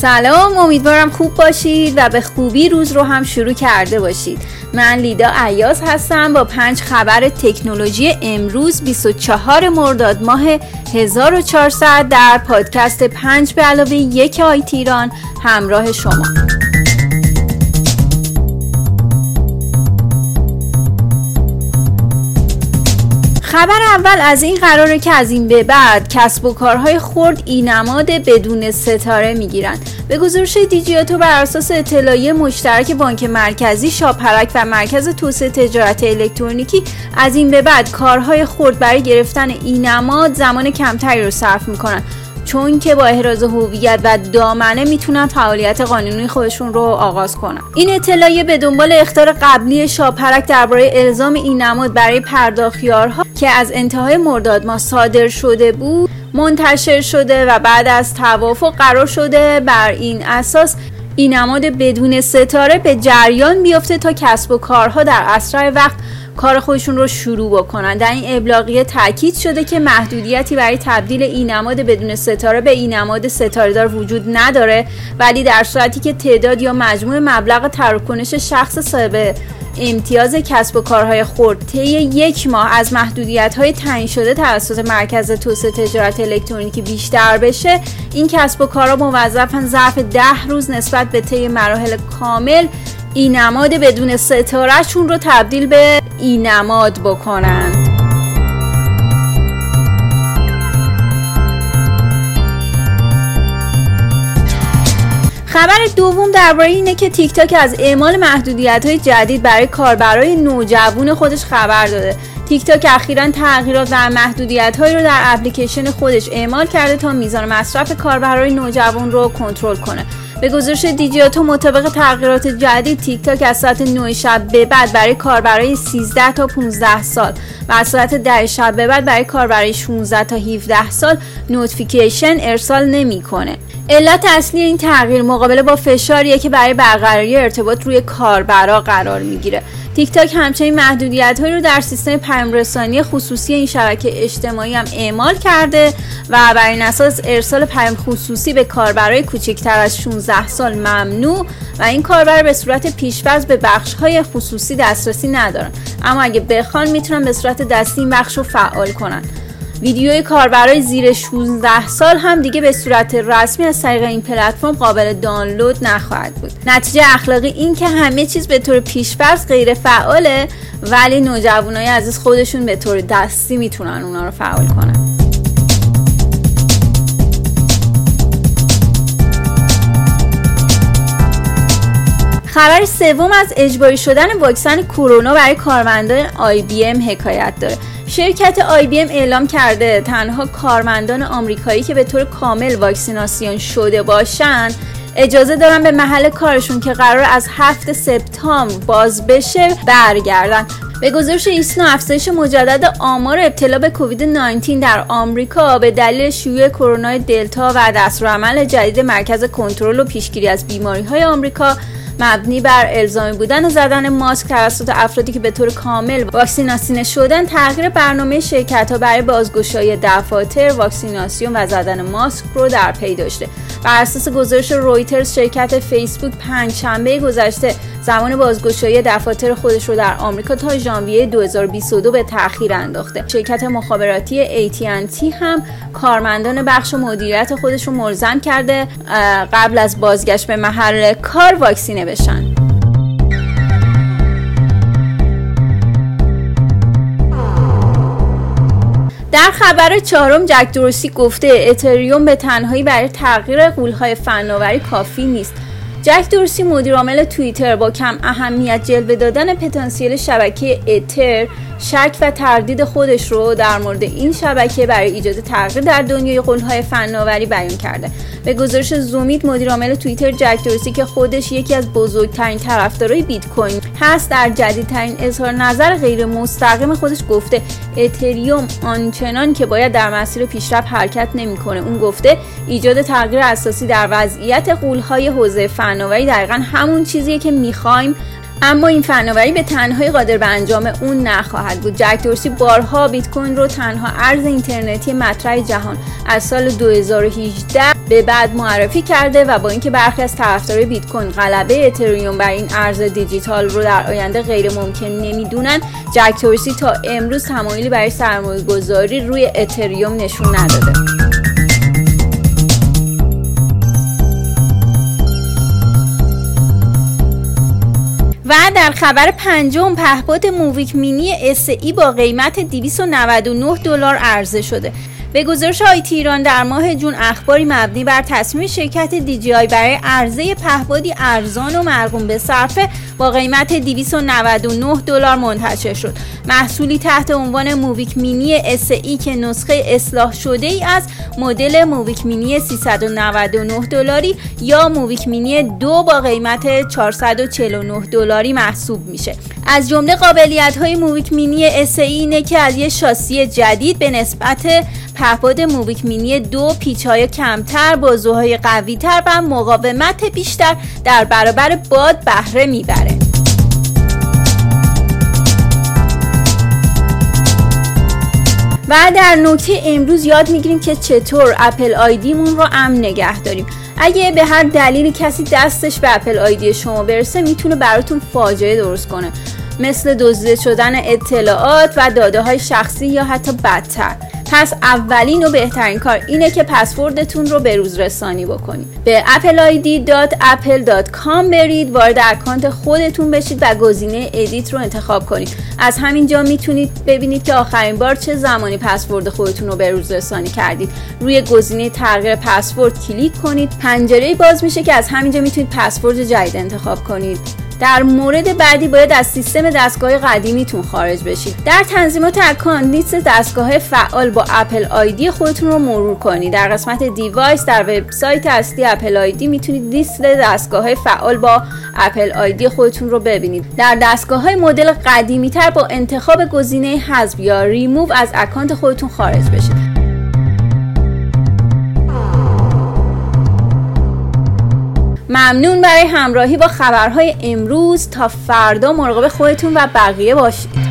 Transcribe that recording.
سلام امیدوارم خوب باشید و به خوبی روز رو هم شروع کرده باشید. من لیدا عیاز هستم با پنج خبر تکنولوژی امروز 24 مرداد ماه 1400 در پادکست پنج به علاوه یک آیت ایران همراه شما. خبر اول از این قراره که از این به بعد کسب و کارهای خرد اینماد بدون ستاره می‌گیرند. به گزارش دیجیاتو بر اساس اطلاعیه مشترک بانک مرکزی شاپرک و مرکز توسعه تجارت الکترونیکی از این به بعد کارهای خرد برای گرفتن اینماد زمان کمتری رو صرف می‌کنن. چون که با احراز هویت و دامنه می‌تونن فعالیت قانونی خودشون رو آغاز کنن. این اطلاعیه به دنبال اختار قبلی شاپرک درباره الزام این نماد برای پرداخیارها که از انتهای مرداد ما صادر شده بود منتشر شده و بعد از توافق قرار شده بر این اساس این نماد بدون ستاره به جریان بیفته تا کسب و کارها در اسرع وقت کار خودشون رو شروع بکنن. در این ابلاغیه تاکید شده که محدودیتی برای تبدیل این نماد بدون ستاره به این نماد ستاره دار وجود نداره ولی در صورتی که تعداد یا مجموع مبلغ تراکنش شخص صاحب امتیاز کسب و کارهای خرد طی یک ماه از محدودیت های تعیین شده توسط مرکز توسعه تجارت الکترونیکی بیشتر بشه این کسب و کارها موظفن ظرف ده روز نسبت به طی مراحل کامل این نماد بدون ستارهشون رو تبدیل به این نماد بکنن. خبر دوم درباره اینه که تیک تاک از اعمال محدودیت های جدید برای کاربرای نوجوان خودش خبر داده تیک تاک اخیرا تغییرات و محدودیت هایی رو در اپلیکیشن خودش اعمال کرده تا میزان مصرف کاربرای نوجوان رو کنترل کنه به گزارش دیجیاتو مطابق تغییرات جدید تیک تاک از ساعت 9 شب به بعد برای کاربرای 13 تا 15 سال و از ساعت 10 شب به بعد برای کاربرای 16 تا 17 سال notification ارسال نمی‌کنه. علت اصلی این تغییر مقابله با فشاریه که برای برقراری ارتباط روی کاربرا قرار می‌گیره. تیک تاک همچنین محدودیت هایی رو در سیستم پیامرسانی خصوصی این شبکه اجتماعی هم اعمال کرده و بر این اساس ارسال پیام خصوصی به کاربرای کوچکتر از 16 سال ممنوع و این کاربر به صورت پیشفرض به بخش های خصوصی دسترسی ندارن. اما اگه بخوان می‌تونن به صورت دستی این بخش رو فعال کنن. ویدیوی کاربرای زیر 16 سال هم دیگه به صورت رسمی از طریق این پلتفرم قابل دانلود نخواهد بود. نتیجه اخلاقی این که همه چیز به طور پیشفرض غیر فعاله ولی نوجوانای عزیز خودشون به طور دستی می‌تونن اونا رو فعال کنن. خبر سوم از اجباری شدن واکسن کرونا برای کارمندان IBM حکایت داره. شرکت IBM اعلام کرده تنها کارمندان آمریکایی که به طور کامل واکسیناسیون شده باشند اجازه دارن به محل کارشون که قراره از هفت سپتامبر باز بشه برگردن. به گزارش ایسنا افزایش مجدد آمار ابتلا به کووید 19 در آمریکا به دلیل شیوع کرونای دلتا و دستورالعمل جدید مرکز کنترل و پیشگیری از بیماری های آمریکا مبنی بر الزامی بودن زدن ماسک توسط افرادی که به طور کامل واکسیناسیون شدن تغییر برنامه شرکت ها برای بازگشایی دفاتر واکسیناسیون و زدن ماسک رو در پی داشته. بر اساس گزارش رویترز شرکت فیسبوک پنج شنبه گذشته زمان بازگشایی دفاتر خودش رو در آمریکا تا ژانویه 2022 به تاخیر انداخته. شرکت مخابراتی AT&T هم کارمندان بخش مدیریت خودش رو ملزم کرده قبل از بازگشت به محل کار واکسینه بشن. در خبر چهارم جک دورسی گفته اتریوم به تنهایی برای تغییر قولهای فناوری کافی نیست. جک دورسی مدیرعامل توییتر با کم اهمیت جلوه دادن پتانسیل شبکه اتر شک و تردید خودش رو در مورد این شبکه برای ایجاد تغییر در دنیای قولهای فناوری بیان کرده. به گزارش زومید مدیرعامل توییتر جک دورسی که خودش یکی از بزرگترین طرفدارای بیت کوین هست در جدیدترین اظهار نظر غیر مستقیم خودش گفته اتریوم آنچنان که باید در مسیر پیشرفت حرکت نمی‌کنه. اون گفته ایجاد تغییر اساسی در وضعیت قولهای حوزه فناوری دقیقا همون چیزیه که می‌خوایم اما این فناوری به تنهایی قادر به انجام اون نخواهد بود. جک دورسی بارها بیت کوین رو تنها ارز اینترنتی مطرح جهان از سال 2018 به بعد معرفی کرده و با اینکه برخی از طرفدارای بیت کوین غلبه اتریوم بر این ارز دیجیتال رو در آینده غیر ممکن نمی‌دونن جک دورسی تا امروز تمایلی برای سرمایه گذاری روی اتریوم نشون نداده. و در خبر پنجم پهپاد Mavic Mini SE با قیمت 299 دلار عرضه شده. به گزارش IT ایران در ماه June اخباری مبنی بر تصمیم شرکت DJI برای عرضه پهپادی ارزان و مقرون به صرفه با قیمت 299 دلار منتشر شد. محصولی تحت عنوان Mavic Mini SE که نسخه اصلاح شده ای از مدل Mavic Mini 399 دلاری یا Mavic Mini دو با قیمت 449 دلاری محسوب میشه. از جمله قابلیت های Mavic Mini SE اینه که از یه شاسی جدید به نسبت پهپاد Mavic Mini دو پیچ های کمتر بازوهای قوی تر و مقاومت بیشتر در برابر باد بهره می‌بره. و در نکته امروز یاد می‌گیریم که چطور Apple ID مون رو امن نگه داریم. اگه به هر دلیلی کسی دستش به Apple ID شما برسه می‌تونه براتون فاجعه درست کنه. مثل دزدیده شدن اطلاعات و داده های شخصی یا حتی بدتر. پس اولین و بهترین کار اینه که پسوردتون رو به روز رسانی بکنید به appleid.apple.com برید وارد account خودتون بشید و گزینه edit رو انتخاب کنید. از همینجا می‌تونید ببینید که آخرین بار چه زمانی پسورد خودتون رو به روز رسانی کردید. روی گزینه تغییر پسورد کلیک کنید. پنجره باز میشه که از همینجا می‌تونید پسورد جدید انتخاب کنید. در مورد بعدی باید از سیستم دستگاه قدیمیتون خارج بشید. در تنظیمات account لیست دستگاه های فعال با Apple ID خودتون رو مرور کنید. در قسمت device در وبسایت اصلی Apple ID می‌تونید لیست دستگاه های فعال با اپل آیدی خودتون رو ببینید. در دستگاه های مدل قدیمی تر با انتخاب گزینه حذف یا ریموو از اکانت خودتون خارج بشید. ممنون برای همراهی با خبرهای امروز. تا فردا مراقب خودتون و بقیه باشید.